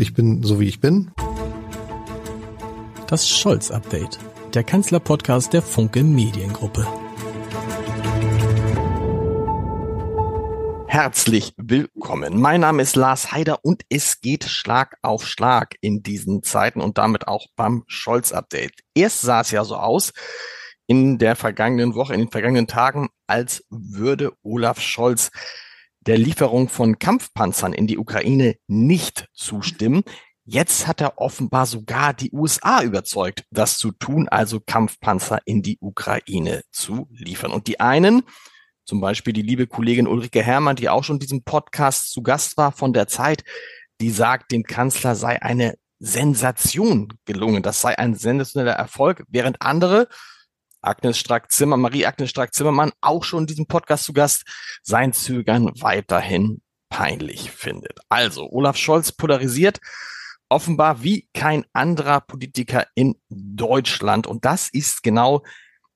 Ich bin so wie ich bin. Das Scholz-Update, der Kanzler-Podcast der Funke Mediengruppe. Herzlich willkommen. Mein Name ist Lars Heider und es geht Schlag auf Schlag in diesen Zeiten und damit auch beim Scholz-Update. Erst sah es ja so aus in der vergangenen Woche, in den vergangenen Tagen, als würde Olaf Scholz der Lieferung von Kampfpanzern in die Ukraine nicht zustimmen. Jetzt hat er offenbar sogar die USA überzeugt, das zu tun, also Kampfpanzer in die Ukraine zu liefern. Und die einen, zum Beispiel die liebe Kollegin Ulrike Herrmann, die auch schon diesem Podcast zu Gast war von der Zeit, die sagt, dem Kanzler sei eine Sensation gelungen. Das sei ein sensationeller Erfolg, während andere, Agnes Strack-Zimmer, Marie-Agnes Strack-Zimmermann, auch schon in diesem Podcast zu Gast, sein Zögern weiterhin peinlich findet. Also, Olaf Scholz polarisiert offenbar wie kein anderer Politiker in Deutschland. Und das ist genau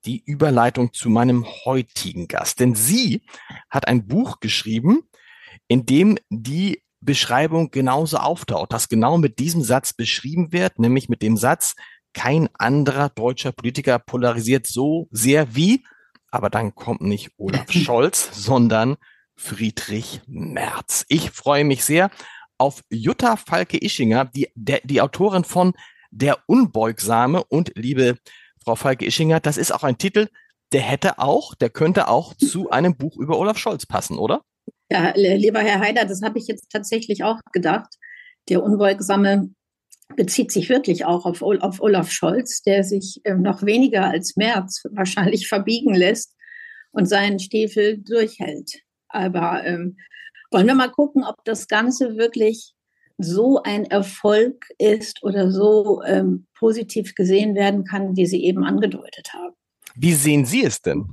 die Überleitung zu meinem heutigen Gast. Denn sie hat ein Buch geschrieben, in dem die Beschreibung genauso auftaucht, dass genau mit diesem Satz beschrieben wird, nämlich mit dem Satz, kein anderer deutscher Politiker polarisiert so sehr wie, aber dann kommt nicht Olaf Scholz, sondern Friedrich Merz. Ich freue mich sehr auf Jutta Falke-Ischinger, die, der, die Autorin von Der Unbeugsame und liebe Frau Falke-Ischinger, das ist auch ein Titel, der hätte auch, der könnte auch zu einem Buch über Olaf Scholz passen, oder? Ja, lieber Herr Haider, das habe ich jetzt tatsächlich auch gedacht. Der Unbeugsame bezieht sich wirklich auch auf, auf Olaf Scholz, der sich äh, noch weniger als März wahrscheinlich verbiegen lässt und seinen Stiefel durchhält. Aber ähm, wollen wir mal gucken, ob das Ganze wirklich so ein Erfolg ist oder so ähm, positiv gesehen werden kann, wie Sie eben angedeutet haben. Wie sehen Sie es denn?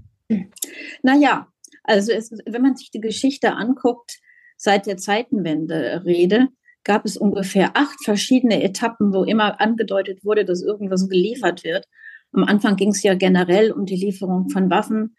Naja, also es, wenn man sich die Geschichte anguckt, seit der Zeitenwende-Rede, gab es ungefähr acht verschiedene Etappen, wo immer angedeutet wurde, dass irgendwas geliefert wird. Am Anfang ging es ja generell um die Lieferung von Waffen.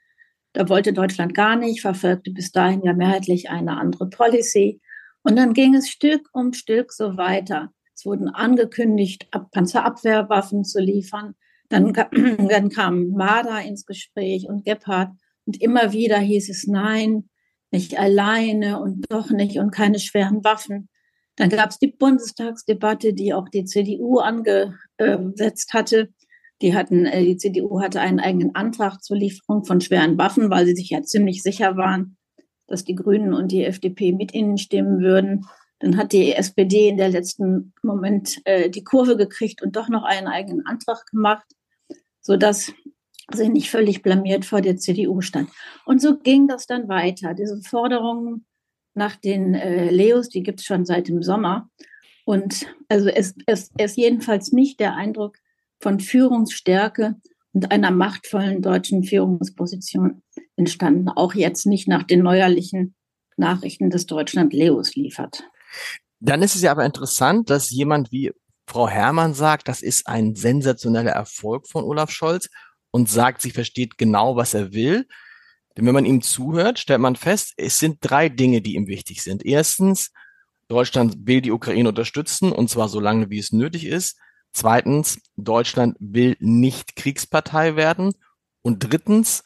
Da wollte Deutschland gar nicht, verfolgte bis dahin ja mehrheitlich eine andere Policy. Und dann ging es Stück um Stück so weiter. Es wurden angekündigt, Panzerabwehrwaffen zu liefern. Dann, dann kam Marder ins Gespräch und Gebhardt. Und immer wieder hieß es nein, nicht alleine und doch nicht und keine schweren Waffen. Dann gab es die Bundestagsdebatte, die auch die CDU angesetzt hatte. Die hatten, äh, die CDU hatte einen eigenen Antrag zur Lieferung von schweren Waffen, weil sie sich ja ziemlich sicher waren, dass die Grünen und die FDP mit ihnen stimmen würden. Dann hat die SPD in der letzten Moment äh, die Kurve gekriegt und doch noch einen eigenen Antrag gemacht, sodass sie nicht völlig blamiert vor der CDU stand. Und so ging das dann weiter. Diese Forderungen nach den äh, Leos, die gibt es schon seit dem Sommer. Und also es, es, es ist jedenfalls nicht der Eindruck von Führungsstärke und einer machtvollen deutschen Führungsposition entstanden, auch jetzt nicht nach den neuerlichen Nachrichten des Deutschland Leos liefert. Dann ist es ja aber interessant, dass jemand wie Frau Herrmann sagt, das ist ein sensationeller Erfolg von Olaf Scholz und sagt, sie versteht genau, was er will. Denn wenn man ihm zuhört, stellt man fest, es sind drei Dinge, die ihm wichtig sind. Erstens, Deutschland will die Ukraine unterstützen und zwar so lange, wie es nötig ist. Zweitens, Deutschland will nicht Kriegspartei werden. Und drittens,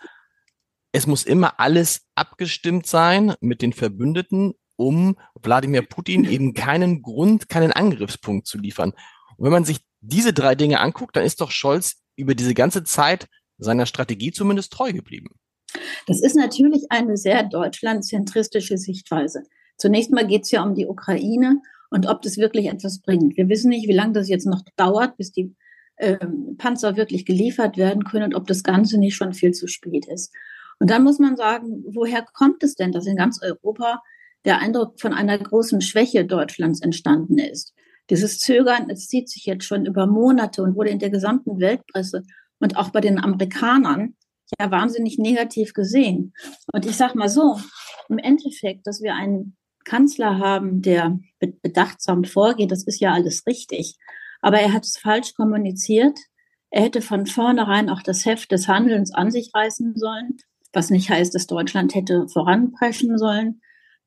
es muss immer alles abgestimmt sein mit den Verbündeten, um Wladimir Putin eben keinen Grund, keinen Angriffspunkt zu liefern. Und wenn man sich diese drei Dinge anguckt, dann ist doch Scholz über diese ganze Zeit seiner Strategie zumindest treu geblieben. Das ist natürlich eine sehr deutschlandzentristische Sichtweise. Zunächst mal geht es ja um die Ukraine und ob das wirklich etwas bringt. Wir wissen nicht, wie lange das jetzt noch dauert, bis die ähm, Panzer wirklich geliefert werden können und ob das Ganze nicht schon viel zu spät ist. Und dann muss man sagen, woher kommt es denn, dass in ganz Europa der Eindruck von einer großen Schwäche Deutschlands entstanden ist? Dieses Zögern, es zieht sich jetzt schon über Monate und wurde in der gesamten Weltpresse und auch bei den Amerikanern ja wahnsinnig negativ gesehen. Und ich sage mal so, im Endeffekt, dass wir einen Kanzler haben, der bedachtsam vorgeht, das ist ja alles richtig. Aber er hat es falsch kommuniziert. Er hätte von vornherein auch das Heft des Handelns an sich reißen sollen, was nicht heißt, dass Deutschland hätte voranpreschen sollen.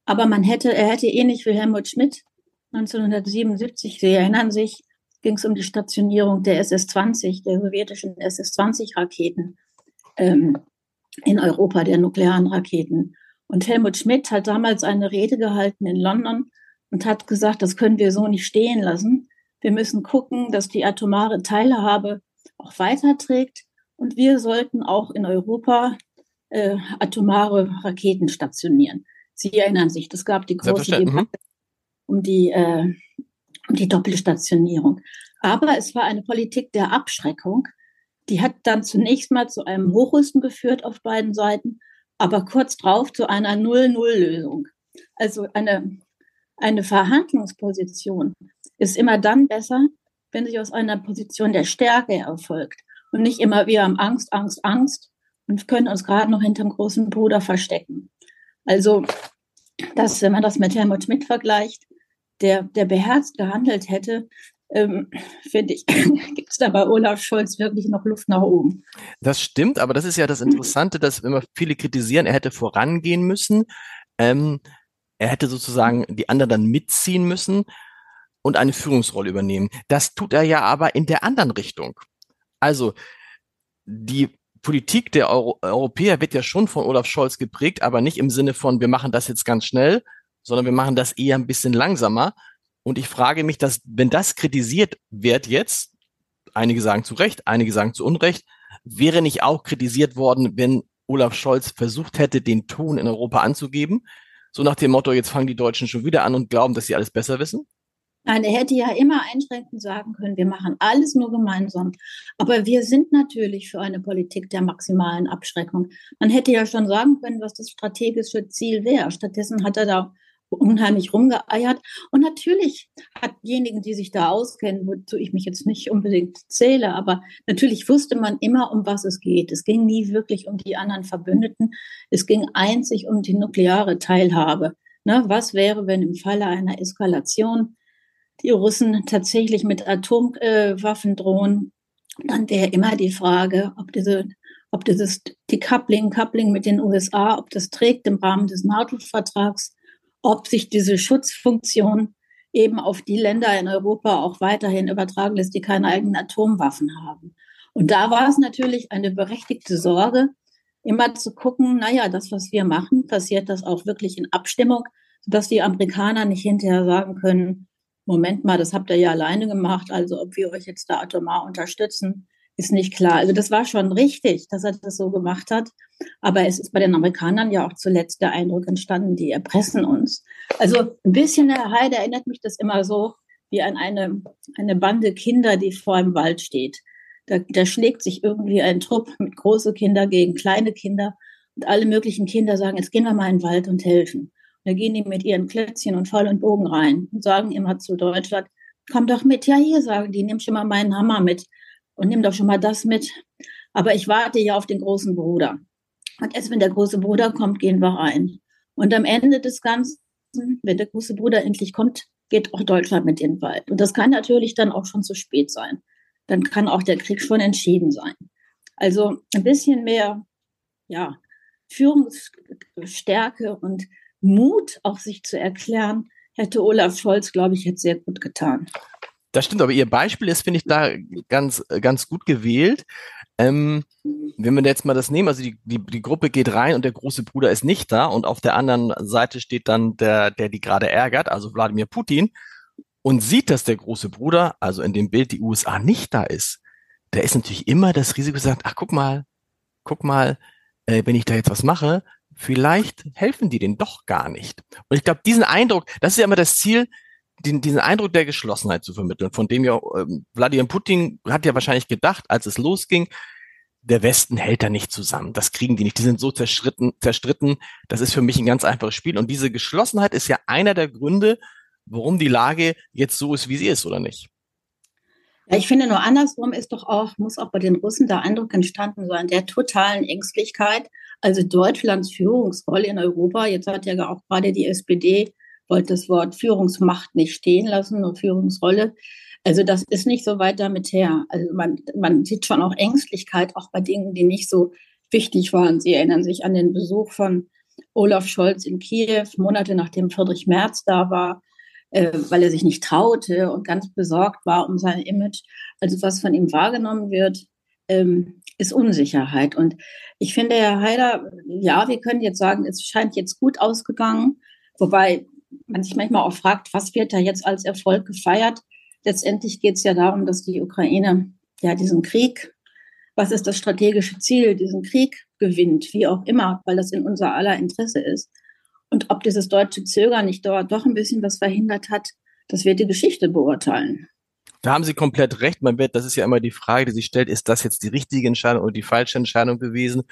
Aber man hätte, er hätte ähnlich wie Helmut Schmidt 1977, Sie erinnern sich, ging es um die Stationierung der SS-20, der sowjetischen SS-20-Raketen ähm, in Europa, der nuklearen Raketen. Und Helmut Schmidt hat damals eine Rede gehalten in London und hat gesagt, das können wir so nicht stehen lassen. Wir müssen gucken, dass die atomare Teilhabe auch weiterträgt. Und wir sollten auch in Europa äh, atomare Raketen stationieren. Sie erinnern sich, es gab die große Debatte um die, äh, um die Doppelstationierung. Aber es war eine Politik der Abschreckung. Die hat dann zunächst mal zu einem Hochrüsten geführt auf beiden Seiten, aber kurz drauf zu einer Null-Null-Lösung. Also eine, eine Verhandlungsposition ist immer dann besser, wenn sie aus einer Position der Stärke erfolgt und nicht immer wir haben Angst, Angst, Angst und können uns gerade noch hinterm großen Bruder verstecken. Also, das, wenn man das mit Helmut Schmidt vergleicht, der, der beherzt gehandelt hätte, ähm, finde ich, gibt es da bei Olaf Scholz wirklich noch Luft nach oben. Das stimmt, aber das ist ja das Interessante, dass immer viele kritisieren, er hätte vorangehen müssen. Ähm, er hätte sozusagen die anderen dann mitziehen müssen und eine Führungsrolle übernehmen. Das tut er ja aber in der anderen Richtung. Also die Politik der Euro Europäer wird ja schon von Olaf Scholz geprägt, aber nicht im Sinne von, wir machen das jetzt ganz schnell, sondern wir machen das eher ein bisschen langsamer. Und ich frage mich, dass, wenn das kritisiert wird jetzt, einige sagen zu Recht, einige sagen zu Unrecht, wäre nicht auch kritisiert worden, wenn Olaf Scholz versucht hätte, den Ton in Europa anzugeben? So nach dem Motto, jetzt fangen die Deutschen schon wieder an und glauben, dass sie alles besser wissen? Nein, er hätte ja immer einschränkend sagen können, wir machen alles nur gemeinsam. Aber wir sind natürlich für eine Politik der maximalen Abschreckung. Man hätte ja schon sagen können, was das strategische Ziel wäre. Stattdessen hat er da unheimlich rumgeeiert. Und natürlich hat diejenigen, die sich da auskennen, wozu ich mich jetzt nicht unbedingt zähle, aber natürlich wusste man immer, um was es geht. Es ging nie wirklich um die anderen Verbündeten. Es ging einzig um die nukleare Teilhabe. Ne, was wäre, wenn im Falle einer Eskalation die Russen tatsächlich mit Atomwaffen äh, drohen, dann wäre immer die Frage, ob diese, ob dieses Decoupling, Coupling mit den USA, ob das trägt im Rahmen des NATO-Vertrags, ob sich diese Schutzfunktion eben auf die Länder in Europa auch weiterhin übertragen lässt, die keine eigenen Atomwaffen haben. Und da war es natürlich eine berechtigte Sorge, immer zu gucken, naja, das, was wir machen, passiert das auch wirklich in Abstimmung, sodass die Amerikaner nicht hinterher sagen können, Moment mal, das habt ihr ja alleine gemacht, also ob wir euch jetzt da atomar unterstützen, ist nicht klar. Also das war schon richtig, dass er das so gemacht hat. Aber es ist bei den Amerikanern ja auch zuletzt der Eindruck entstanden, die erpressen uns. Also ein bisschen, Herr Heide, erinnert mich das immer so wie an eine, eine Bande Kinder, die vor einem Wald steht. Da, da schlägt sich irgendwie ein Trupp mit große Kinder gegen kleine Kinder und alle möglichen Kinder sagen, jetzt gehen wir mal in den Wald und helfen. Da gehen die mit ihren Klötzchen und Pfeil und Bogen rein und sagen immer zu Deutschland, komm doch mit. Ja, hier sagen die, nimm schon mal meinen Hammer mit und nimm doch schon mal das mit. Aber ich warte ja auf den großen Bruder. Und erst wenn der große Bruder kommt, gehen wir rein. Und am Ende des Ganzen, wenn der große Bruder endlich kommt, geht auch Deutschland mit in den Wald. Und das kann natürlich dann auch schon zu spät sein. Dann kann auch der Krieg schon entschieden sein. Also ein bisschen mehr, ja, Führungsstärke und Mut, auch sich zu erklären, hätte Olaf Scholz, glaube ich, jetzt sehr gut getan. Das stimmt, aber Ihr Beispiel ist, finde ich, da ganz, ganz gut gewählt. Ähm, wenn wir jetzt mal das nehmen, also die, die, die Gruppe geht rein und der große Bruder ist nicht da und auf der anderen Seite steht dann der, der die gerade ärgert, also Wladimir Putin, und sieht, dass der große Bruder, also in dem Bild die USA nicht da ist, da ist natürlich immer das Risiko sagt, ach guck mal, guck mal, äh, wenn ich da jetzt was mache, vielleicht helfen die denen doch gar nicht. Und ich glaube, diesen Eindruck, das ist ja immer das Ziel, den, diesen Eindruck der Geschlossenheit zu vermitteln, von dem ja ähm, Wladimir Putin hat ja wahrscheinlich gedacht, als es losging, der Westen hält da nicht zusammen. Das kriegen die nicht. Die sind so zerstritten, zerstritten. Das ist für mich ein ganz einfaches Spiel. Und diese Geschlossenheit ist ja einer der Gründe, warum die Lage jetzt so ist, wie sie ist, oder nicht? Ja, ich finde nur andersrum ist doch auch, muss auch bei den Russen der Eindruck entstanden sein, der totalen Ängstlichkeit. Also Deutschlands Führungsrolle in Europa, jetzt hat ja auch gerade die SPD, wollte das Wort Führungsmacht nicht stehen lassen, nur Führungsrolle. Also das ist nicht so weit damit her. Also man, man sieht schon auch Ängstlichkeit, auch bei Dingen, die nicht so wichtig waren. Sie erinnern sich an den Besuch von Olaf Scholz in Kiew, Monate nachdem Friedrich Merz da war. äh, weil er sich nicht traute und ganz besorgt war um sein Image. Also was von ihm wahrgenommen wird, ähm, ist Unsicherheit. Und ich finde, Herr Haider, ja, wir können jetzt sagen, es scheint jetzt gut ausgegangen, wobei man sich manchmal auch fragt, was wird da jetzt als Erfolg gefeiert? Letztendlich geht es ja darum, dass die Ukraine ja diesen Krieg, was ist das strategische Ziel, diesen Krieg gewinnt, wie auch immer, weil das in unser aller Interesse ist. Und ob dieses deutsche Zögern nicht dort doch ein bisschen was verhindert hat, das wird die Geschichte beurteilen. Da haben Sie komplett recht. Man wird, das ist ja immer die Frage, die sich stellt, ist das jetzt die richtige Entscheidung oder die falsche Entscheidung gewesen?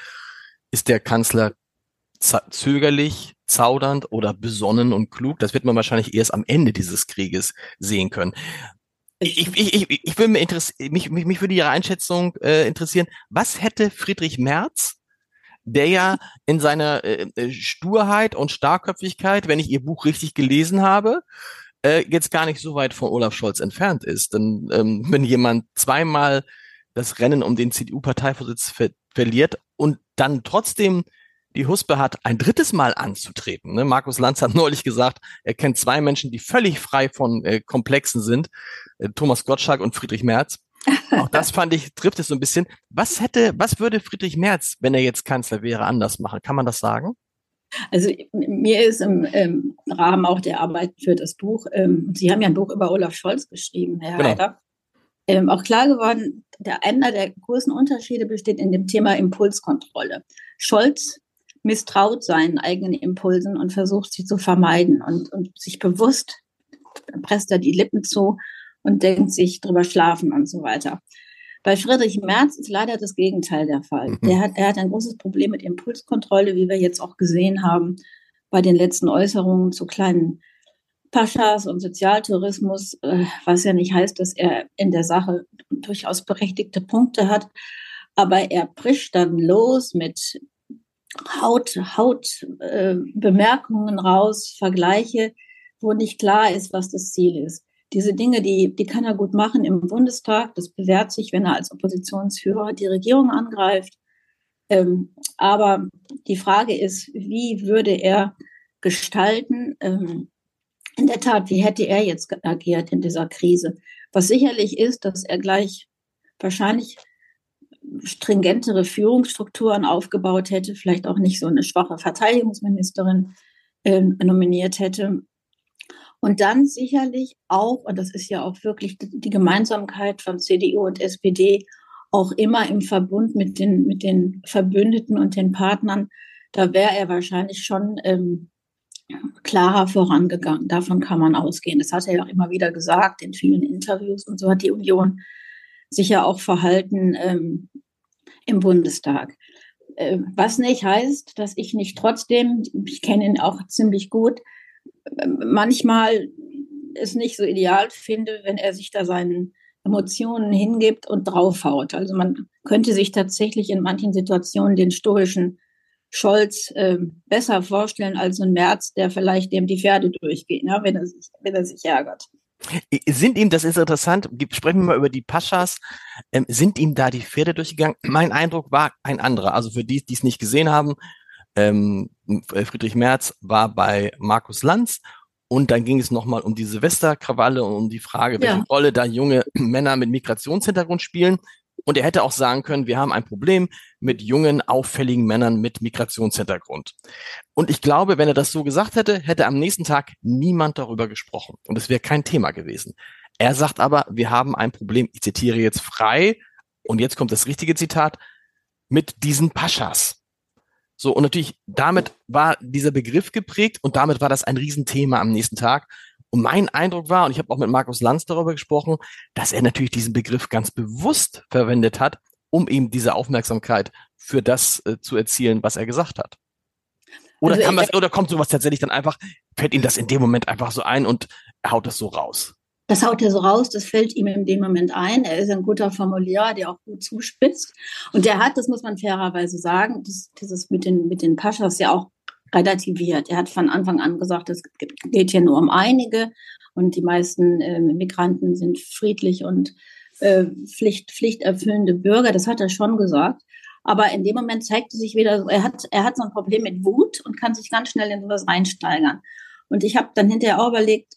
Ist der Kanzler zögerlich, zaudernd oder besonnen und klug? Das wird man wahrscheinlich erst am Ende dieses Krieges sehen können. Ich, ich, ich, ich würde mich, mich, mich, mich würde Ihre Einschätzung äh, interessieren. Was hätte Friedrich Merz, der ja in seiner äh, äh Sturheit und Starkköpfigkeit, wenn ich Ihr Buch richtig gelesen habe, äh, jetzt gar nicht so weit von Olaf Scholz entfernt ist. Denn ähm, wenn jemand zweimal das Rennen um den CDU-Parteivorsitz ver verliert und dann trotzdem die Huspe hat, ein drittes Mal anzutreten. Ne? Markus Lanz hat neulich gesagt, er kennt zwei Menschen, die völlig frei von äh, Komplexen sind, äh, Thomas Gottschalk und Friedrich Merz. Auch das fand ich, trifft es so ein bisschen. Was hätte, was würde Friedrich Merz, wenn er jetzt Kanzler wäre, anders machen? Kann man das sagen? Also mir ist im, im, Rahmen auch der Arbeit für das Buch, ähm, Sie haben ja ein Buch über Olaf Scholz geschrieben, Herr genau. Heider, ähm, auch klar geworden, der, einer der großen Unterschiede besteht in dem Thema Impulskontrolle. Scholz misstraut seinen eigenen Impulsen und versucht sie zu vermeiden und, und sich bewusst presst er die Lippen zu und denkt sich drüber schlafen und so weiter. Bei Friedrich Merz ist leider das Gegenteil der Fall. Mhm. Der hat, er hat ein großes Problem mit Impulskontrolle, wie wir jetzt auch gesehen haben bei den letzten Äußerungen zu kleinen Paschas und Sozialtourismus, äh, was ja nicht heißt, dass er in der Sache durchaus berechtigte Punkte hat. Aber er prischt dann los mit Haut, Haut äh, raus, Vergleiche, wo nicht klar ist, was das Ziel ist diese Dinge, die, die kann er gut machen im Bundestag. Das bewährt sich, wenn er als Oppositionsführer die Regierung angreift. Ähm, aber die Frage ist, wie würde er gestalten? Ähm, in der Tat, wie hätte er jetzt agiert in dieser Krise? Was sicherlich ist, dass er gleich wahrscheinlich stringentere Führungsstrukturen aufgebaut hätte, vielleicht auch nicht so eine schwache Verteidigungsministerin äh, nominiert hätte. Und dann sicherlich auch, und das ist ja auch wirklich die Gemeinsamkeit von CDU und SPD, auch immer im Verbund mit den, mit den Verbündeten und den Partnern, da wäre er wahrscheinlich schon ähm, klarer vorangegangen. Davon kann man ausgehen. Das hat er ja auch immer wieder gesagt in vielen Interviews. Und so hat die Union sich ja auch verhalten ähm, im Bundestag. Äh, was nicht heißt, dass ich nicht trotzdem, ich kenne ihn auch ziemlich gut, manchmal es nicht so ideal finde, wenn er sich da seinen Emotionen hingibt und draufhaut. Also man könnte sich tatsächlich in manchen Situationen den stoischen Scholz äh, besser vorstellen als ein Merz, der vielleicht dem die Pferde durchgeht, ne, wenn, er sich, wenn er sich ärgert. Sind ihm, das ist interessant, sprechen wir mal über die Paschas, ähm, sind ihm da die Pferde durchgegangen? Mein Eindruck war ein anderer. Also für die, die es nicht gesehen haben, ähm, Friedrich Merz war bei Markus Lanz und dann ging es nochmal um die Silvesterkrawalle und um die Frage, welche ja. Rolle da junge Männer mit Migrationshintergrund spielen. Und er hätte auch sagen können, wir haben ein Problem mit jungen, auffälligen Männern mit Migrationshintergrund. Und ich glaube, wenn er das so gesagt hätte, hätte am nächsten Tag niemand darüber gesprochen. Und es wäre kein Thema gewesen. Er sagt aber, wir haben ein Problem, ich zitiere jetzt frei, und jetzt kommt das richtige Zitat, mit diesen Paschas. So, und natürlich, damit war dieser Begriff geprägt und damit war das ein Riesenthema am nächsten Tag. Und mein Eindruck war, und ich habe auch mit Markus Lanz darüber gesprochen, dass er natürlich diesen Begriff ganz bewusst verwendet hat, um eben diese Aufmerksamkeit für das äh, zu erzielen, was er gesagt hat. Oder also man, oder kommt sowas tatsächlich dann einfach, fällt ihm das in dem Moment einfach so ein und er haut das so raus? Das haut er so raus, das fällt ihm in dem Moment ein. Er ist ein guter Formulierer, der auch gut zuspitzt. Und der hat, das muss man fairerweise sagen, das, dieses mit den, mit den Paschas ja auch relativiert. Er hat von Anfang an gesagt, es geht hier nur um einige und die meisten äh, Migranten sind friedlich und äh, Pflicht, pflichterfüllende Bürger. Das hat er schon gesagt. Aber in dem Moment zeigte sich wieder, er hat, er hat so ein Problem mit Wut und kann sich ganz schnell in sowas reinsteigern. Und ich habe dann hinterher auch überlegt,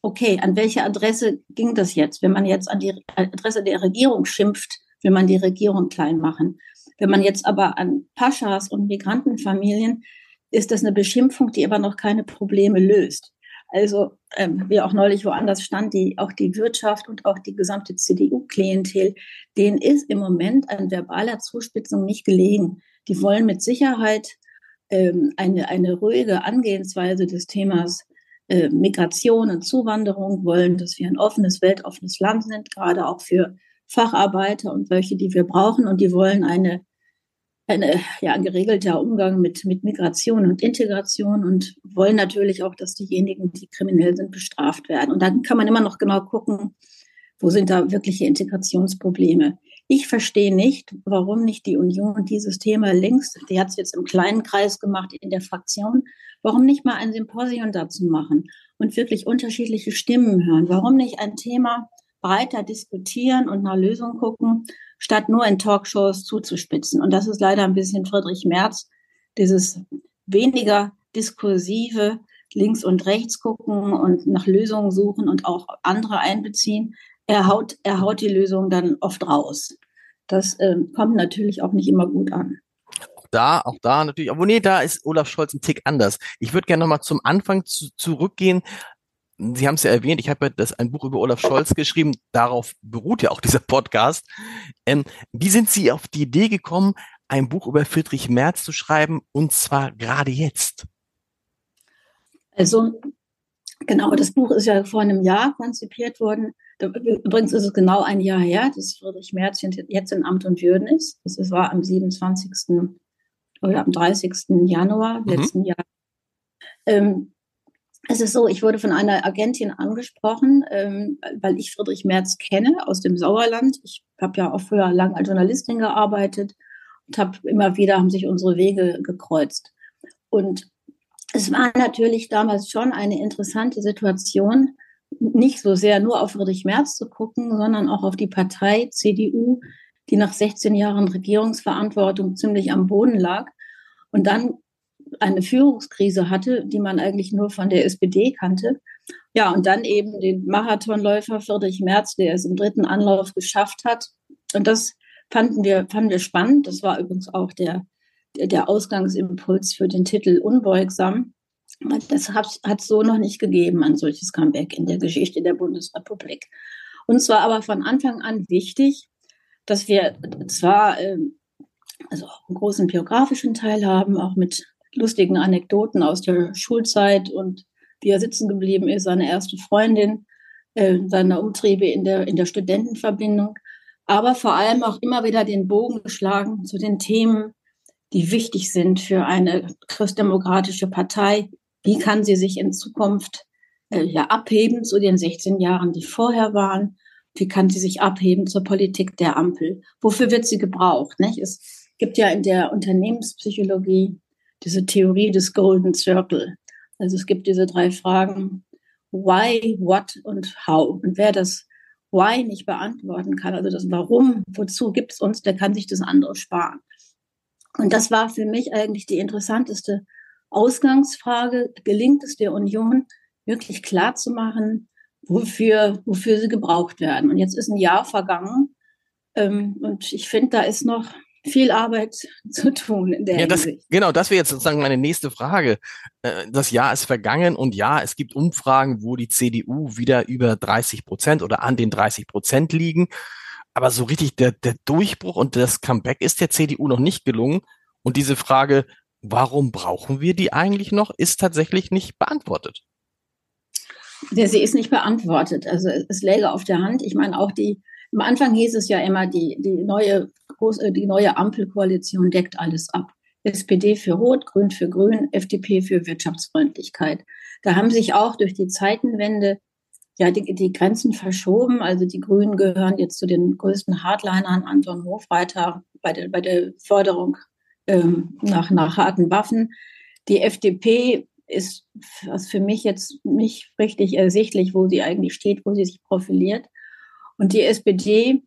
okay, an welche Adresse ging das jetzt? Wenn man jetzt an die Adresse der Regierung schimpft, will man die Regierung klein machen. Wenn man jetzt aber an Paschas und Migrantenfamilien, ist das eine Beschimpfung, die aber noch keine Probleme löst. Also, ähm, wie auch neulich woanders stand, die, auch die Wirtschaft und auch die gesamte CDU-Klientel, denen ist im Moment an verbaler Zuspitzung nicht gelegen. Die wollen mit Sicherheit ähm, eine, eine ruhige Angehensweise des Themas äh, Migration und Zuwanderung, wollen, dass wir ein offenes, weltoffenes Land sind, gerade auch für Facharbeiter und welche, die wir brauchen. Und die wollen eine eine, ja, ein geregelter Umgang mit, mit Migration und Integration und wollen natürlich auch, dass diejenigen, die kriminell sind, bestraft werden. Und dann kann man immer noch genau gucken, wo sind da wirkliche Integrationsprobleme. Ich verstehe nicht, warum nicht die Union dieses Thema längst, die hat es jetzt im kleinen Kreis gemacht in der Fraktion, warum nicht mal ein Symposium dazu machen und wirklich unterschiedliche Stimmen hören? Warum nicht ein Thema breiter diskutieren und nach Lösungen gucken, statt nur in Talkshows zuzuspitzen. Und das ist leider ein bisschen Friedrich Merz, dieses weniger diskursive links und rechts gucken und nach Lösungen suchen und auch andere einbeziehen. Er haut, er haut die Lösung dann oft raus. Das äh, kommt natürlich auch nicht immer gut an da, auch da natürlich, aber nee, da ist Olaf Scholz ein Tick anders. Ich würde gerne nochmal zum Anfang zu, zurückgehen. Sie haben es ja erwähnt, ich habe ja das ein Buch über Olaf Scholz geschrieben, darauf beruht ja auch dieser Podcast. Ähm, wie sind Sie auf die Idee gekommen, ein Buch über Friedrich Merz zu schreiben und zwar gerade jetzt? Also genau, das Buch ist ja vor einem Jahr konzipiert worden. Übrigens ist es genau ein Jahr her, dass Friedrich Merz jetzt in Amt und Würden ist. Das war am 27. oder am 30. Januar mhm. letzten Jahr. Ähm, es ist so, ich wurde von einer Agentin angesprochen, ähm, weil ich Friedrich Merz kenne aus dem Sauerland. Ich habe ja auch früher lang als Journalistin gearbeitet und habe immer wieder haben sich unsere Wege gekreuzt. Und es war natürlich damals schon eine interessante Situation, nicht so sehr nur auf Friedrich Merz zu gucken, sondern auch auf die Partei CDU, die nach 16 Jahren Regierungsverantwortung ziemlich am Boden lag. Und dann eine Führungskrise hatte, die man eigentlich nur von der SPD kannte. Ja, und dann eben den Marathonläufer Friedrich Merz, der es im dritten Anlauf geschafft hat. Und das fanden wir, fanden wir spannend. Das war übrigens auch der, der Ausgangsimpuls für den Titel Unbeugsam. Das hat es so noch nicht gegeben, ein solches Comeback in der Geschichte der Bundesrepublik. Und zwar aber von Anfang an wichtig, dass wir zwar äh, also einen großen biografischen Teil haben, auch mit lustigen Anekdoten aus der Schulzeit und wie er sitzen geblieben ist, seine erste Freundin, äh, seine Umtriebe in der, in der Studentenverbindung, aber vor allem auch immer wieder den Bogen geschlagen zu den Themen, die wichtig sind für eine christdemokratische Partei. Wie kann sie sich in Zukunft äh, ja, abheben zu den 16 Jahren, die vorher waren? Wie kann sie sich abheben zur Politik der Ampel? Wofür wird sie gebraucht? Nicht? Es gibt ja in der Unternehmenspsychologie diese Theorie des Golden Circle. Also es gibt diese drei Fragen, why, what und how. Und wer das Why nicht beantworten kann, also das Warum, wozu gibt es uns, der kann sich das andere sparen. Und das war für mich eigentlich die interessanteste Ausgangsfrage. Gelingt es der Union, wirklich klar zu machen, wofür, wofür sie gebraucht werden? Und jetzt ist ein Jahr vergangen. Ähm, und ich finde, da ist noch viel Arbeit zu tun in der ja, das, Hinsicht. Genau, das wäre jetzt sozusagen meine nächste Frage. Äh, das Jahr ist vergangen und ja, es gibt Umfragen, wo die CDU wieder über 30 Prozent oder an den 30 Prozent liegen. Aber so richtig der, der Durchbruch und das Comeback ist der CDU noch nicht gelungen. Und diese Frage, warum brauchen wir die eigentlich noch, ist tatsächlich nicht beantwortet. Ja, sie ist nicht beantwortet. Also es läge auf der Hand. Ich meine, auch die am Anfang hieß es ja immer, die, die, neue, äh, die neue Ampelkoalition deckt alles ab. SPD für Rot, Grün für Grün, FDP für Wirtschaftsfreundlichkeit. Da haben sich auch durch die Zeitenwende ja die, die Grenzen verschoben. Also die Grünen gehören jetzt zu den größten Hardlinern, Anton Hofreiter bei der, bei der Förderung ähm, nach, nach harten Waffen. Die FDP ist was für mich jetzt nicht richtig ersichtlich, wo sie eigentlich steht, wo sie sich profiliert. Und die SPD,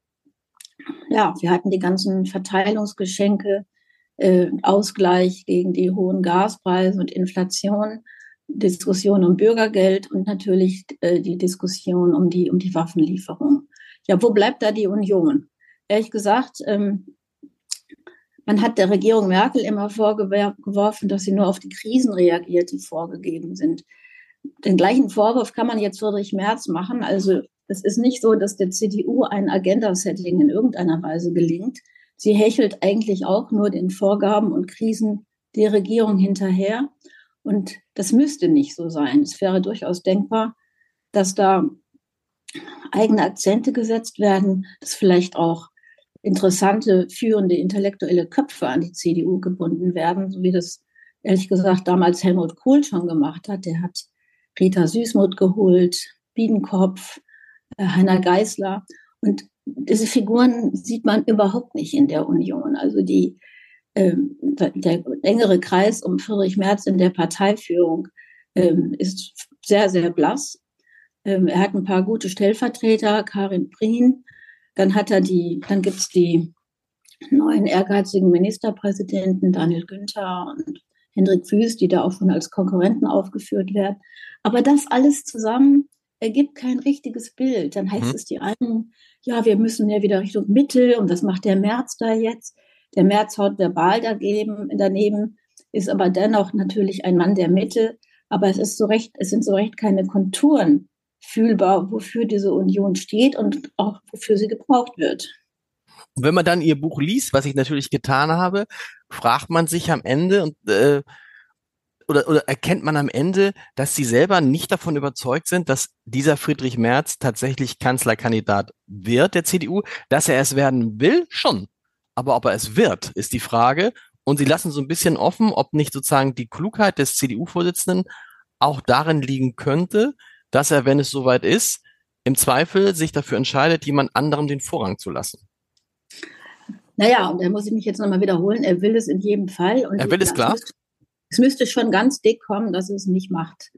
ja, wir hatten die ganzen Verteilungsgeschenke, äh, Ausgleich gegen die hohen Gaspreise und Inflation. Diskussion um Bürgergeld und natürlich äh, die Diskussion um die, um die Waffenlieferung. Ja, wo bleibt da die Union? Ehrlich gesagt, ähm, man hat der Regierung Merkel immer vorgeworfen, dass sie nur auf die Krisen reagiert, die vorgegeben sind. Den gleichen Vorwurf kann man jetzt Friedrich Merz machen. Also es ist nicht so, dass der CDU ein Agenda-Setting in irgendeiner Weise gelingt. Sie hechelt eigentlich auch nur den Vorgaben und Krisen der Regierung hinterher. Und das müsste nicht so sein. Es wäre durchaus denkbar, dass da eigene Akzente gesetzt werden, dass vielleicht auch interessante, führende intellektuelle Köpfe an die CDU gebunden werden, so wie das ehrlich gesagt damals Helmut Kohl schon gemacht hat. Der hat Rita Süßmuth geholt, Biedenkopf, Heiner Geißler. Und diese Figuren sieht man überhaupt nicht in der Union. Also die, ähm, der engere Kreis um Friedrich Merz in der Parteiführung ähm, ist sehr, sehr blass. Ähm, er hat ein paar gute Stellvertreter, Karin Prien. Dann dann gibt's die neuen ehrgeizigen Ministerpräsidenten, Daniel Günther und Hendrik Wüst, die da auch schon als Konkurrenten aufgeführt werden. Aber das alles zusammen ergibt kein richtiges Bild. Dann heißt mhm. es die einen, ja, wir müssen ja wieder Richtung Mitte und was macht der März da jetzt? Der März haut verbal dagegen, daneben, ist aber dennoch natürlich ein Mann der Mitte. Aber es ist so recht, es sind so recht keine Konturen fühlbar, wofür diese Union steht und auch wofür sie gebraucht wird. Und wenn man dann ihr Buch liest, was ich natürlich getan habe, fragt man sich am Ende und äh, oder, oder erkennt man am Ende, dass sie selber nicht davon überzeugt sind, dass dieser Friedrich Merz tatsächlich Kanzlerkandidat wird der CDU, dass er es werden will, schon. Aber ob er es wird, ist die Frage. Und sie lassen so ein bisschen offen, ob nicht sozusagen die Klugheit des CDU-Vorsitzenden auch darin liegen könnte, dass er, wenn es soweit ist, im Zweifel sich dafür entscheidet, jemand anderem den Vorrang zu lassen. Naja, und da muss ich mich jetzt nochmal wiederholen, er will es in jedem Fall. Und er will es klar. Es müsste schon ganz dick kommen, dass es nicht macht.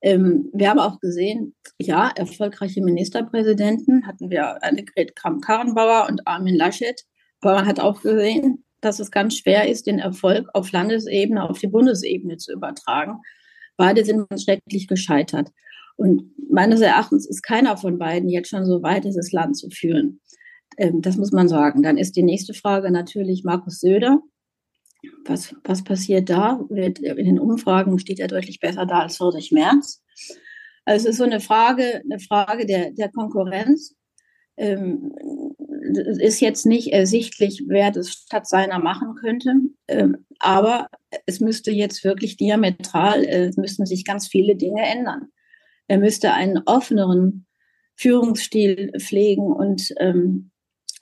Ähm, wir haben auch gesehen, ja, erfolgreiche Ministerpräsidenten hatten wir Annegret Kramp-Karrenbauer und Armin Laschet. Aber man hat auch gesehen, dass es ganz schwer ist, den Erfolg auf Landesebene, auf die Bundesebene zu übertragen. Beide sind schrecklich gescheitert. Und meines Erachtens ist keiner von beiden jetzt schon so weit, dieses Land zu führen. Ähm, das muss man sagen. Dann ist die nächste Frage natürlich Markus Söder. Was, was passiert da? In den Umfragen steht er deutlich besser da als Friedrich Merz. Also es ist so eine Frage, eine Frage der, der Konkurrenz. Ähm, ist jetzt nicht ersichtlich, wer das statt seiner machen könnte. Ähm, aber es müsste jetzt wirklich diametral, äh, müssten sich ganz viele Dinge ändern. Er müsste einen offeneren Führungsstil pflegen und ähm,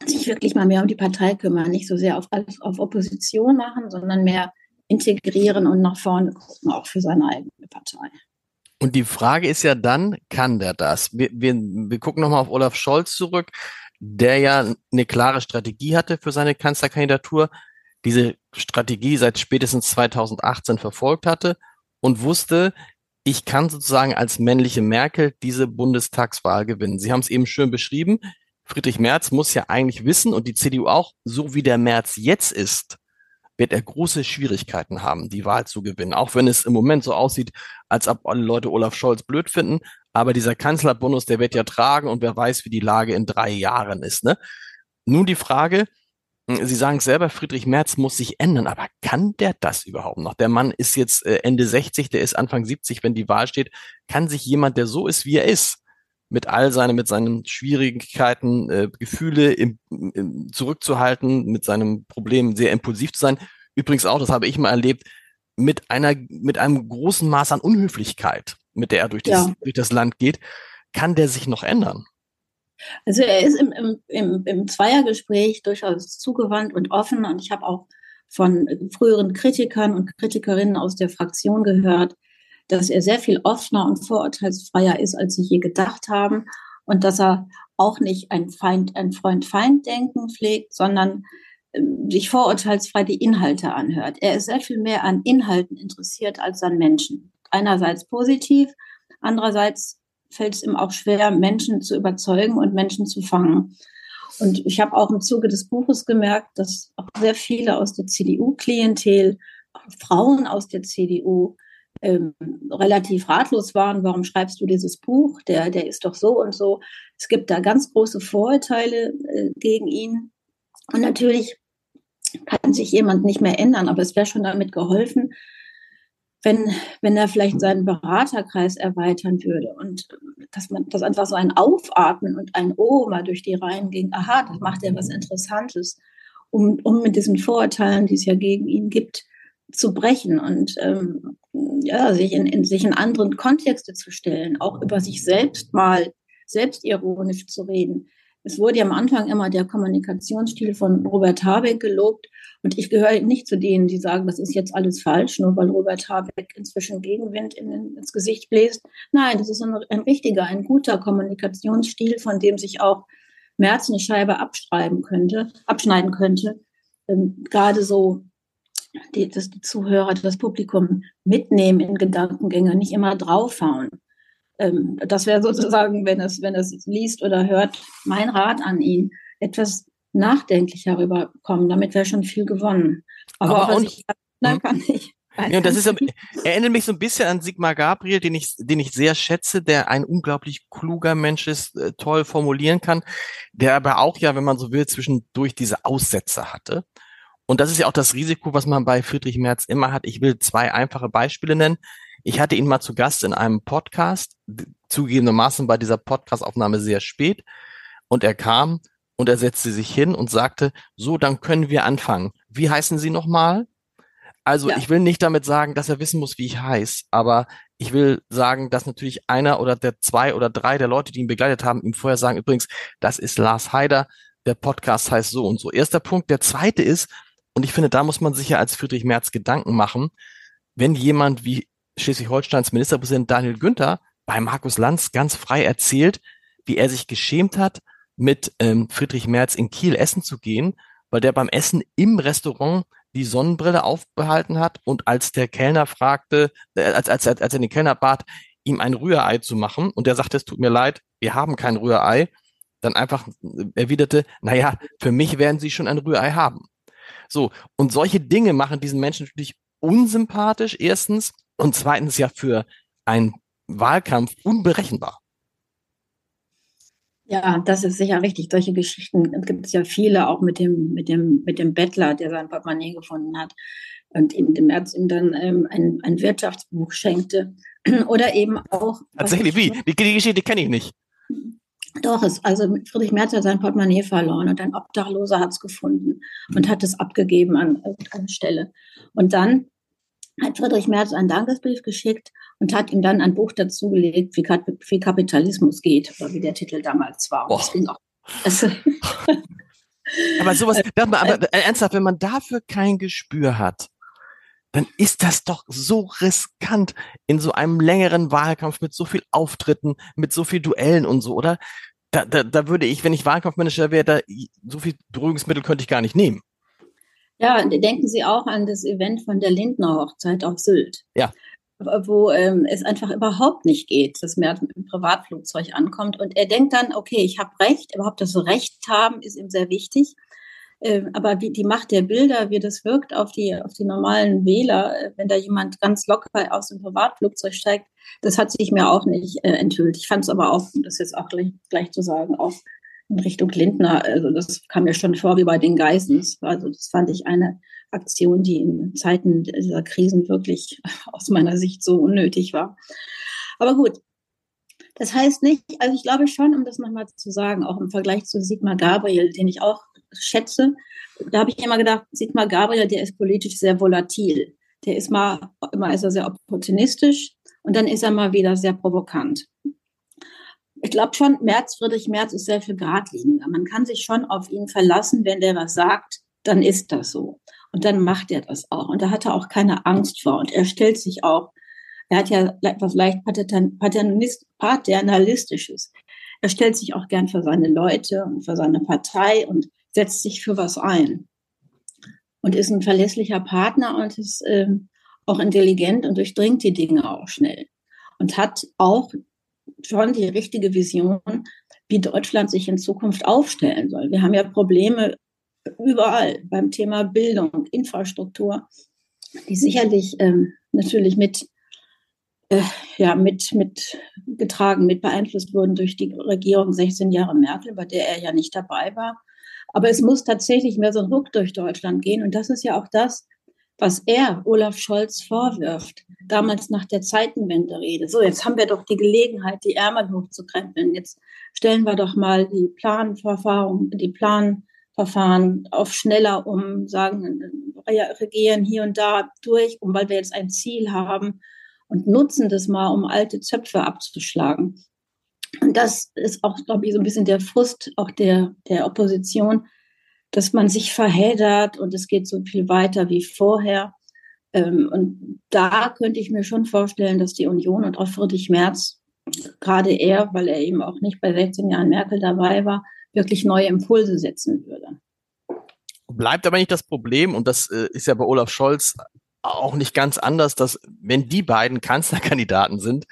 sich wirklich mal mehr um die Partei kümmern, nicht so sehr auf, auf Opposition machen, sondern mehr integrieren und nach vorne gucken, auch für seine eigene Partei. Und die Frage ist ja dann, kann der das? Wir, wir, wir gucken nochmal auf Olaf Scholz zurück, der ja eine klare Strategie hatte für seine Kanzlerkandidatur, diese Strategie seit spätestens 2018 verfolgt hatte und wusste, ich kann sozusagen als männliche Merkel diese Bundestagswahl gewinnen. Sie haben es eben schön beschrieben. Friedrich Merz muss ja eigentlich wissen und die CDU auch, so wie der Merz jetzt ist, wird er große Schwierigkeiten haben, die Wahl zu gewinnen. Auch wenn es im Moment so aussieht, als ob alle Leute Olaf Scholz blöd finden. Aber dieser Kanzlerbonus, der wird ja tragen und wer weiß, wie die Lage in drei Jahren ist. Ne? Nun die Frage, hm, Sie sagen selber, Friedrich Merz muss sich ändern, aber kann der das überhaupt noch? Der Mann ist jetzt äh, Ende 60, der ist Anfang 70, wenn die Wahl steht. Kann sich jemand, der so ist, wie er ist, mit all seinen, mit seinen Schwierigkeiten, äh, Gefühle im, im, zurückzuhalten, mit seinem Problem sehr impulsiv zu sein. Übrigens auch, das habe ich mal erlebt, mit einer, mit einem großen Maß an Unhöflichkeit, mit der er durch, das, ja. durch das Land geht, kann der sich noch ändern? Also er ist im, im, im, im Zweiergespräch durchaus zugewandt und offen und ich habe auch von früheren Kritikern und Kritikerinnen aus der Fraktion gehört, dass er sehr viel offener und vorurteilsfreier ist, als sie je gedacht haben und dass er auch nicht ein Feind, ein Freund-Feind-Denken pflegt, sondern äh, sich vorurteilsfrei die Inhalte anhört. Er ist sehr viel mehr an Inhalten interessiert als an Menschen. Einerseits positiv, andererseits fällt es ihm auch schwer, Menschen zu überzeugen und Menschen zu fangen. Und ich habe auch im Zuge des Buches gemerkt, dass auch sehr viele aus der CDU-Klientel, Frauen aus der CDU, ähm, relativ ratlos waren, warum schreibst du dieses Buch? Der, der ist doch so und so. Es gibt da ganz große Vorurteile äh, gegen ihn. Und natürlich kann sich jemand nicht mehr ändern, aber es wäre schon damit geholfen, wenn, wenn er vielleicht seinen Beraterkreis erweitern würde und dass man, dass einfach so ein Aufatmen und ein Oh mal durch die Reihen ging, aha, das macht ja was Interessantes, um, um mit diesen Vorurteilen, die es ja gegen ihn gibt, zu brechen und ähm, ja, sich in, in, sich in anderen Kontexte zu stellen, auch über sich selbst mal selbstironisch zu reden. Es wurde ja am Anfang immer der Kommunikationsstil von Robert Habeck gelobt. Und ich gehöre nicht zu denen, die sagen, das ist jetzt alles falsch, nur weil Robert Habeck inzwischen Gegenwind in, ins Gesicht bläst. Nein, das ist ein, ein richtiger, ein guter Kommunikationsstil, von dem sich auch Merz eine Scheibe abschreiben könnte, abschneiden könnte. Ähm, gerade so die, dass die Zuhörer, das Publikum mitnehmen in Gedankengänge, nicht immer draufhauen. Ähm, das wäre sozusagen, wenn es, wenn es liest oder hört, mein Rat an ihn, etwas nachdenklicher rüberkommen. Damit wäre schon viel gewonnen. Aber, Aber auch nicht, na, hm? kann ich. Ja, das ist, erinnert mich so ein bisschen an Sigmar Gabriel, den ich, den ich sehr schätze, der ein unglaublich kluger Mensch ist, äh, toll formulieren kann, der aber auch ja, wenn man so will, zwischendurch diese Aussätze hatte. Und das ist ja auch das Risiko, was man bei Friedrich Merz immer hat. Ich will zwei einfache Beispiele nennen. Ich hatte ihn mal zu Gast in einem Podcast, zugegebenermaßen bei dieser Podcastaufnahme sehr spät. Und er kam und er setzte sich hin und sagte, so, dann können wir anfangen. Wie heißen Sie nochmal? Also ja. ich will nicht damit sagen, dass er wissen muss, wie ich heiße, aber ich will sagen, dass natürlich einer oder der zwei oder drei der Leute, die ihn begleitet haben, ihm vorher sagen, übrigens, das ist Lars Heider, der Podcast heißt so und so. Erster Punkt. Der zweite ist, und ich finde, da muss man sich ja als Friedrich Merz Gedanken machen, wenn jemand wie Schleswig-Holsteins Ministerpräsident Daniel Günther bei Markus Lanz ganz frei erzählt, wie er sich geschämt hat, mit ähm, Friedrich Merz in Kiel essen zu gehen, weil der beim Essen im Restaurant die Sonnenbrille aufbehalten hat und als der Kellner fragte, äh, als, als, als, als er den Kellner bat, ihm ein Rührei zu machen und der sagte, es tut mir leid, wir haben kein Rührei, dann einfach erwiderte, naja, für mich werden Sie schon ein Rührei haben. So, und solche Dinge machen diesen Menschen natürlich unsympathisch, erstens, und zweitens ja für einen Wahlkampf unberechenbar. Ja, das ist sicher richtig. Solche Geschichten gibt es ja viele, auch mit dem, mit dem, mit dem Bettler, der sein Portemonnaie gefunden hat und ihm im März ihm dann ähm, ein, ein Wirtschaftsbuch schenkte. Oder eben auch. Tatsächlich, wie? Die, die Geschichte kenne ich nicht. Doch, es, also Friedrich Merz hat sein Portemonnaie verloren und ein Obdachloser hat es gefunden und hat es abgegeben an irgendeine Stelle. Und dann hat Friedrich Merz einen Dankesbrief geschickt und hat ihm dann ein Buch dazugelegt, wie, wie Kapitalismus geht, oder wie der Titel damals war. Das ging auch, das aber sowas, aber ernsthaft, wenn man dafür kein Gespür hat, dann ist das doch so riskant in so einem längeren Wahlkampf mit so viel Auftritten, mit so viel Duellen und so, oder? Da, da, da würde ich, wenn ich Wahlkampfmanager wäre, da so viel Beruhigungsmittel könnte ich gar nicht nehmen. Ja, denken Sie auch an das Event von der Lindner Hochzeit auf Sylt. Ja. Wo ähm, es einfach überhaupt nicht geht, dass mehr dem Privatflugzeug ankommt. Und er denkt dann, okay, ich habe Recht, überhaupt das Recht haben, ist ihm sehr wichtig. Ähm, aber wie die Macht der Bilder, wie das wirkt auf die, auf die normalen Wähler, äh, wenn da jemand ganz locker aus dem Privatflugzeug steigt, das hat sich mir auch nicht äh, enthüllt. Ich fand es aber auch, das jetzt auch gleich, gleich zu sagen, auch in Richtung Lindner, also das kam mir schon vor wie bei den Geissens. Also das fand ich eine Aktion, die in Zeiten dieser Krisen wirklich aus meiner Sicht so unnötig war. Aber gut, das heißt nicht, also ich glaube schon, um das nochmal zu sagen, auch im Vergleich zu Sigmar Gabriel, den ich auch schätze, da habe ich immer gedacht, Sigmar Gabriel, der ist politisch sehr volatil. Der ist mal, immer ist er sehr opportunistisch und dann ist er mal wieder sehr provokant. Ich glaube schon, Merz, Friedrich Merz ist sehr viel geradliniger. Man kann sich schon auf ihn verlassen, wenn der was sagt, dann ist das so. Und dann macht er das auch. Und da hat er auch keine Angst vor. Und er stellt sich auch, er hat ja etwas leicht paternalistisches. Er stellt sich auch gern für seine Leute und für seine Partei und setzt sich für was ein und ist ein verlässlicher Partner und ist äh, auch intelligent und durchdringt die Dinge auch schnell und hat auch schon die richtige Vision, wie Deutschland sich in Zukunft aufstellen soll. Wir haben ja Probleme überall beim Thema Bildung, Infrastruktur, die sicherlich ähm, natürlich mit äh, ja, mit, mit getragen, mit beeinflusst wurden durch die Regierung 16 Jahre Merkel, bei der er ja nicht dabei war. Aber es muss tatsächlich mehr so ein Ruck durch Deutschland gehen. Und das ist ja auch das, was er Olaf Scholz vorwirft, damals nach der Zeitenwende-Rede. So, jetzt haben wir doch die Gelegenheit, die Ärmel hochzukrempeln. Jetzt stellen wir doch mal die Planverfahren, die Planverfahren auf schneller um, sagen, regieren hier und da durch, um, weil wir jetzt ein Ziel haben und nutzen das mal, um alte Zöpfe abzuschlagen. Und das ist auch, glaube ich, so ein bisschen der Frust auch der, der Opposition, dass man sich verheddert und es geht so viel weiter wie vorher. Ähm, und da könnte ich mir schon vorstellen, dass die Union und auch Friedrich Merz, gerade er, weil er eben auch nicht bei 16 Jahren Merkel dabei war, wirklich neue Impulse setzen würde. Bleibt aber nicht das Problem, und das äh, ist ja bei Olaf Scholz auch nicht ganz anders, dass wenn die beiden Kanzlerkandidaten sind,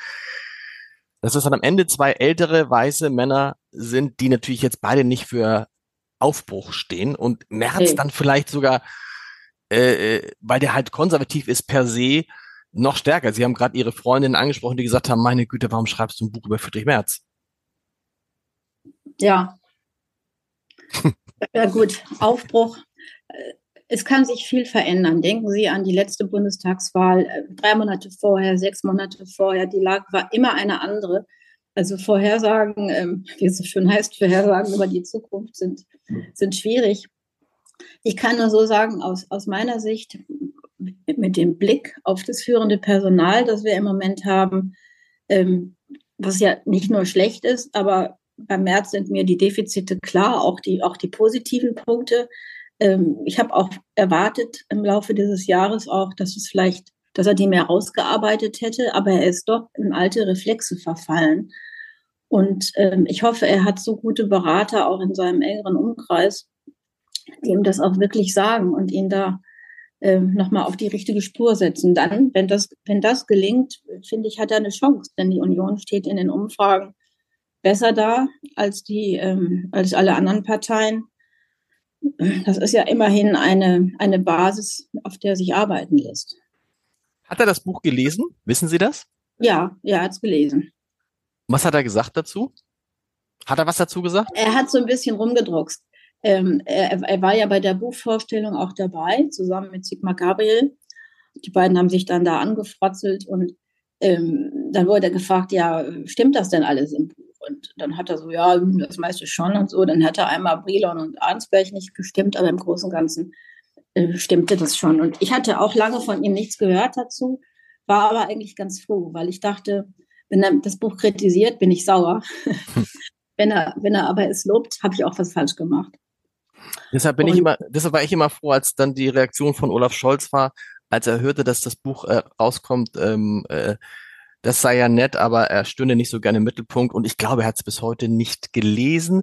dass es dann am Ende zwei ältere weiße Männer sind, die natürlich jetzt beide nicht für Aufbruch stehen und Merz hey. dann vielleicht sogar, äh, äh, weil der halt konservativ ist per se, noch stärker. Sie haben gerade Ihre Freundin angesprochen, die gesagt haben, meine Güte, warum schreibst du ein Buch über Friedrich Merz? Ja. ja gut, Aufbruch. Es kann sich viel verändern. Denken Sie an die letzte Bundestagswahl, äh, drei Monate vorher, sechs Monate vorher. Die Lage war immer eine andere. Also Vorhersagen, ähm, wie es so schön heißt, Vorhersagen über die Zukunft sind, sind schwierig. Ich kann nur so sagen, aus, aus meiner Sicht, mit dem Blick auf das führende Personal, das wir im Moment haben, ähm, was ja nicht nur schlecht ist, aber beim März sind mir die Defizite klar, auch die, auch die positiven Punkte. Ähm, ich habe auch erwartet im Laufe dieses Jahres auch, dass es vielleicht, dass er die mehr rausgearbeitet hätte, aber er ist doch in alte Reflexe verfallen. Und ähm, ich hoffe, er hat so gute Berater auch in seinem engeren Umkreis, die ihm das auch wirklich sagen und ihn da ähm, nochmal auf die richtige Spur setzen. Dann, wenn das, wenn das gelingt, finde ich, hat er eine Chance, denn die Union steht in den Umfragen besser da als die, ähm, als alle anderen Parteien. Das ist ja immerhin eine, eine Basis, auf der sich arbeiten lässt. Hat er das Buch gelesen? Wissen Sie das? Ja, er hat es gelesen. Was hat er gesagt dazu? Hat er was dazu gesagt? Er hat so ein bisschen rumgedruckst. Ähm, er, er, war ja bei der Buchvorstellung auch dabei, zusammen mit Sigmar Gabriel. Die beiden haben sich dann da angefrotzelt und ähm, dann wurde er gefragt, ja, stimmt das denn alles im Buch? Und dann hat er so, ja, das meiste schon und so. Dann hat er einmal Brilon und Arnsberg nicht gestimmt, aber im Großen und Ganzen äh, stimmte das schon. Und ich hatte auch lange von ihm nichts gehört dazu, war aber eigentlich ganz froh, weil ich dachte, wenn er das Buch kritisiert, bin ich sauer. wenn er, wenn er aber es lobt, habe ich auch was falsch gemacht. Deshalb bin und, ich immer, deshalb war ich immer froh, als dann die Reaktion von Olaf Scholz war, als er hörte, dass das Buch äh, rauskommt, ähm, äh, das sei ja nett, aber er stünde nicht so gerne im Mittelpunkt und ich glaube, er hat es bis heute nicht gelesen.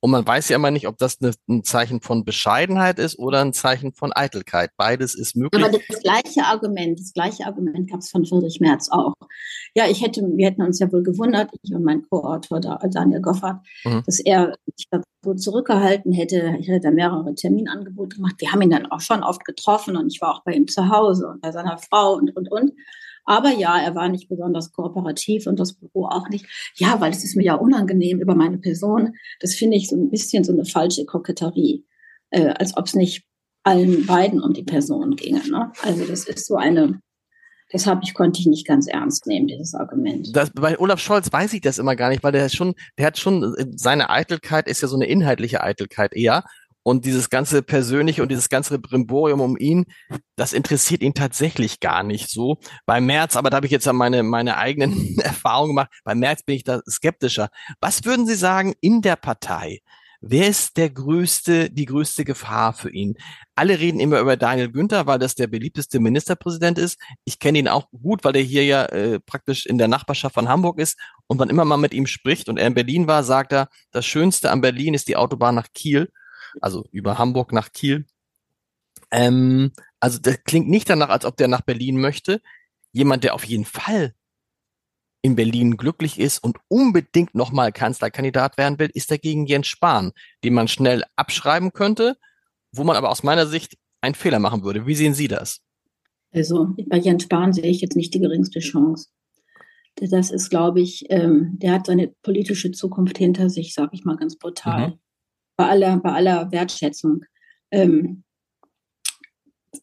Und man weiß ja immer nicht, ob das eine, ein Zeichen von Bescheidenheit ist oder ein Zeichen von Eitelkeit. Beides ist möglich. Aber das gleiche Argument, das gleiche Argument gab es von Friedrich Merz auch. Ja, ich hätte, wir hätten uns ja wohl gewundert, ich und mein Co-Autor Daniel Goffert, mhm. dass er sich so zurückgehalten hätte. Ich hätte da mehrere Terminangebote gemacht. Wir haben ihn dann auch schon oft getroffen und ich war auch bei ihm zu Hause und bei seiner Frau und, und, und. Aber ja, er war nicht besonders kooperativ und das Büro auch nicht. Ja, weil es ist mir ja unangenehm über meine Person. Das finde ich so ein bisschen so eine falsche Koketterie, äh, als ob es nicht allen beiden um die Person ginge. Ne? Also das ist so eine, deshalb ich konnte ich nicht ganz ernst nehmen, dieses Argument. Das, bei Olaf Scholz weiß ich das immer gar nicht, weil der schon, der hat schon, äh, seine Eitelkeit ist ja so eine inhaltliche Eitelkeit eher. Und dieses ganze persönliche und dieses ganze Brimborium um ihn, das interessiert ihn tatsächlich gar nicht so. Bei März, aber da habe ich jetzt ja meine, meine eigenen Erfahrungen gemacht, bei März bin ich da skeptischer. Was würden Sie sagen in der Partei? Wer ist der größte, die größte Gefahr für ihn? Alle reden immer über Daniel Günther, weil das der beliebteste Ministerpräsident ist. Ich kenne ihn auch gut, weil er hier ja äh, praktisch in der Nachbarschaft von Hamburg ist. Und wann immer man mit ihm spricht und er in Berlin war, sagt er, das Schönste an Berlin ist die Autobahn nach Kiel also über Hamburg nach Kiel. Ähm, also das klingt nicht danach, als ob der nach Berlin möchte. Jemand, der auf jeden Fall in Berlin glücklich ist und unbedingt nochmal Kanzlerkandidat werden will, ist dagegen Jens Spahn, den man schnell abschreiben könnte, wo man aber aus meiner Sicht einen Fehler machen würde. Wie sehen Sie das? Also bei Jens Spahn sehe ich jetzt nicht die geringste Chance. das ist, glaube ich, ähm, der hat seine politische Zukunft hinter sich, sage ich mal ganz brutal. Mhm. Bei aller, bei aller Wertschätzung. Ähm,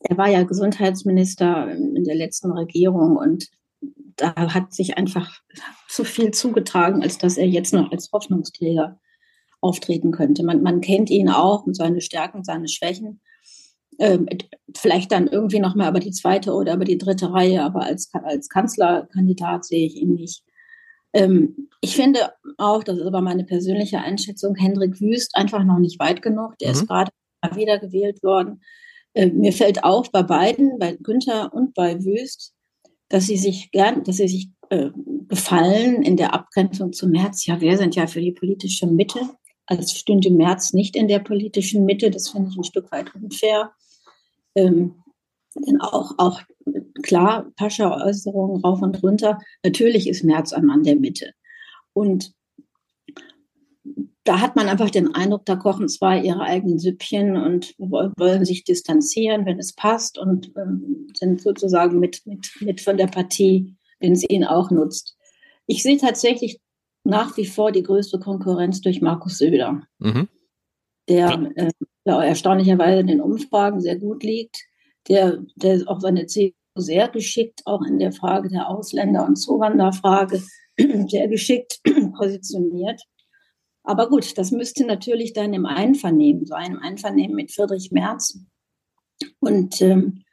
er war ja Gesundheitsminister in der letzten Regierung und da hat sich einfach zu viel zugetragen, als dass er jetzt noch als Hoffnungsträger auftreten könnte. Man, man kennt ihn auch und seine Stärken, seine Schwächen. Ähm, vielleicht dann irgendwie nochmal über die zweite oder über die dritte Reihe, aber als, als Kanzlerkandidat sehe ich ihn nicht. Ähm, ich finde auch, das ist aber meine persönliche Einschätzung, Hendrik Wüst einfach noch nicht weit genug. Der mhm. ist gerade wieder gewählt worden. Äh, mir fällt auf bei beiden, bei Günther und bei Wüst, dass sie sich gern, dass sie sich äh, gefallen in der Abgrenzung zu Merz. Ja, wir sind ja für die politische Mitte. Als stünde Merz nicht in der politischen Mitte. Das finde ich ein Stück weit unfair. Ähm, auch, auch klar, Pascha-Äußerungen rauf und runter. Natürlich ist Merz ein Mann der Mitte. Und da hat man einfach den Eindruck, da kochen zwei ihre eigenen Süppchen und wollen sich distanzieren, wenn es passt und ähm, sind sozusagen mit, mit, mit von der Partie, wenn sie ihn auch nutzt. Ich sehe tatsächlich nach wie vor die größte Konkurrenz durch Markus Söder, mhm. der äh, erstaunlicherweise in den Umfragen sehr gut liegt, der, der auch seine CDU sehr geschickt, auch in der Frage der Ausländer- und Zuwanderfrage, sehr geschickt positioniert. Aber gut, das müsste natürlich dann im Einvernehmen sein, im Einvernehmen mit Friedrich Merz. Und ähm,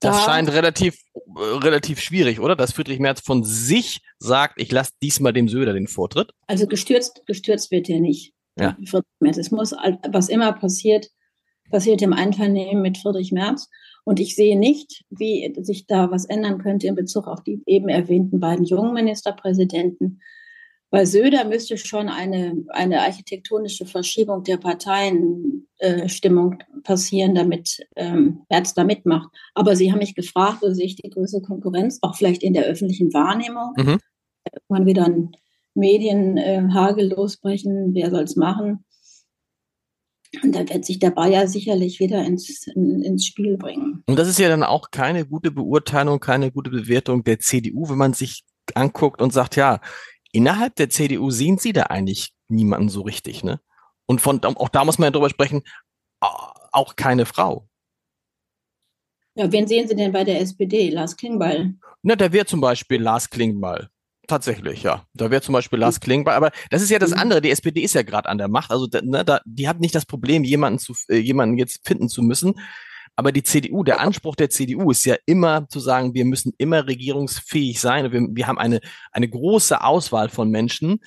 das da, scheint relativ, äh, relativ schwierig, oder? Dass Friedrich Merz von sich sagt, ich lasse diesmal dem Söder den Vortritt. Also gestürzt, gestürzt wird er nicht. Ja. Friedrich Merz. Es muss, was immer passiert, passiert im Einvernehmen mit Friedrich Merz. Und ich sehe nicht, wie sich da was ändern könnte in Bezug auf die eben erwähnten beiden jungen Ministerpräsidenten. Bei Söder müsste schon eine, eine architektonische Verschiebung der Parteienstimmung äh, passieren, damit ähm, Herz da mitmacht. Aber Sie haben mich gefragt, wo sehe ich die größte Konkurrenz, auch vielleicht in der öffentlichen Wahrnehmung. Mhm. Man wieder ein Medienhagel äh, losbrechen, wer soll es machen? Und da wird sich der Bayer sicherlich wieder ins, in, ins Spiel bringen. Und das ist ja dann auch keine gute Beurteilung, keine gute Bewertung der CDU, wenn man sich anguckt und sagt, ja, innerhalb der CDU sehen Sie da eigentlich niemanden so richtig, ne? Und von, auch da muss man ja drüber sprechen, auch keine Frau. Ja, wen sehen Sie denn bei der SPD? Lars Klingbeil? Na, da wäre zum Beispiel Lars Klingbeil. Tatsächlich, ja. Da wäre zum Beispiel Lars Klingbeil, aber das ist ja das mhm. andere. Die SPD ist ja gerade an der Macht. Also ne, da, die hat nicht das Problem, jemanden zu äh, jemanden jetzt finden zu müssen. Aber die CDU, der Anspruch der CDU ist ja immer zu sagen, wir müssen immer regierungsfähig sein. Wir, wir haben eine, eine große Auswahl von Menschen.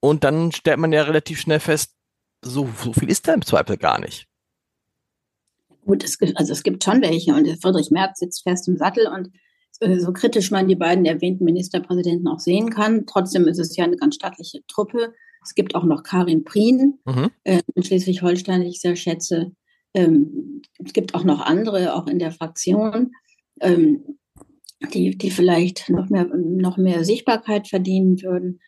Und dann stellt man ja relativ schnell fest, so, so viel ist da im Zweifel gar nicht. Gut, es gibt, also es gibt schon welche und Friedrich Merz sitzt fest im Sattel und so kritisch man die beiden erwähnten Ministerpräsidenten auch sehen kann, trotzdem ist es ja eine ganz staatliche Truppe. Es gibt auch noch Karin Prien mhm. äh, in Schleswig-Holstein, die ich sehr schätze. Ähm, es gibt auch noch andere, auch in der Fraktion, ähm, die, die vielleicht noch mehr, noch mehr Sichtbarkeit verdienen würden.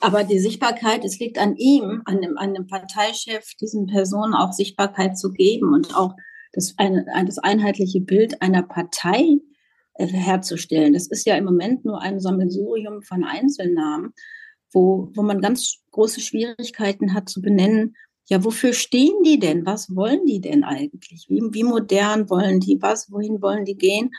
Aber die Sichtbarkeit, es liegt an ihm, an dem, an dem Parteichef, diesen Personen auch Sichtbarkeit zu geben und auch das, eine, das einheitliche Bild einer Partei äh, herzustellen. Das ist ja im Moment nur ein Sammelsurium von Einzelnamen, wo, wo man ganz große Schwierigkeiten hat zu benennen, ja, wofür stehen die denn? Was wollen die denn eigentlich? Wie, wie modern wollen die? Was, wohin wollen die gehen?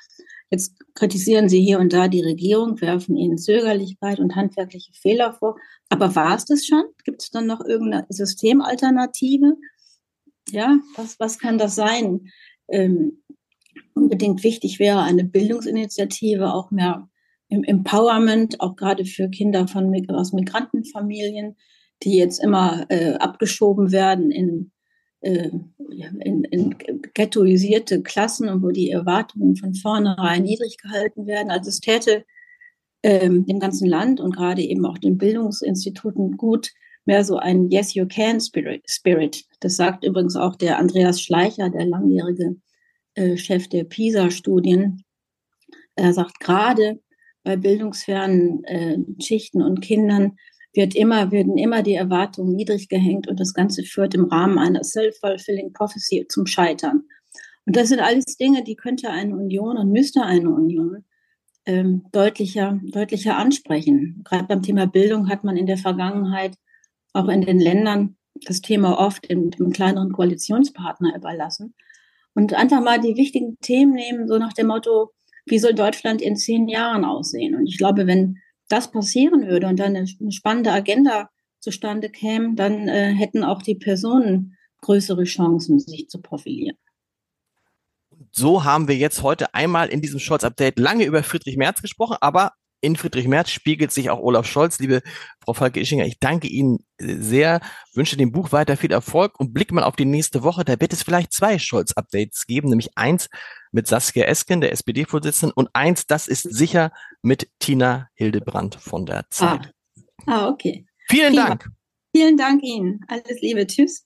Jetzt kritisieren sie hier und da die Regierung, werfen ihnen Zögerlichkeit und handwerkliche Fehler vor. Aber war es das schon? Gibt es dann noch irgendeine Systemalternative? Ja, was, was kann das sein? Ähm, unbedingt wichtig wäre eine Bildungsinitiative, auch mehr im Empowerment, auch gerade für Kinder von, aus Migrantenfamilien die jetzt immer äh, abgeschoben werden in, äh, in, in ghettoisierte Klassen und wo die Erwartungen von vornherein niedrig gehalten werden. Also es täte ähm, dem ganzen Land und gerade eben auch den Bildungsinstituten gut, mehr so ein Yes, you can Spirit. Das sagt übrigens auch der Andreas Schleicher, der langjährige äh, Chef der PISA-Studien. Er sagt gerade bei bildungsfernen äh, Schichten und Kindern wird immer, werden immer die Erwartungen niedrig gehängt und das Ganze führt im Rahmen einer self-fulfilling prophecy zum Scheitern. Und das sind alles Dinge, die könnte eine Union und müsste eine Union ähm, deutlicher, deutlicher ansprechen. Gerade beim Thema Bildung hat man in der Vergangenheit auch in den Ländern das Thema oft dem, dem kleineren Koalitionspartner überlassen. Und einfach mal die wichtigen Themen nehmen, so nach dem Motto, wie soll Deutschland in zehn Jahren aussehen? Und ich glaube, wenn das passieren würde und dann eine, spannende Agenda zustande käme, dann äh, hätten auch die Personen größere Chancen, sich zu profilieren. So haben wir jetzt heute einmal in diesem Scholz-Update lange über Friedrich Merz gesprochen, aber in Friedrich Merz spiegelt sich auch Olaf Scholz. Liebe Frau Falke-Ischinger, ich danke Ihnen sehr, wünsche dem Buch weiter viel Erfolg und blicke mal auf die nächste Woche. Da wird es vielleicht zwei Scholz-Updates geben, nämlich eins mit Saskia Esken, der SPD-Vorsitzenden, und eins, das ist sicher, mit Tina Hildebrand von der Zeit. Ah, ah okay. Vielen Prima. Dank. Vielen Dank Ihnen. Alles Liebe. Tschüss.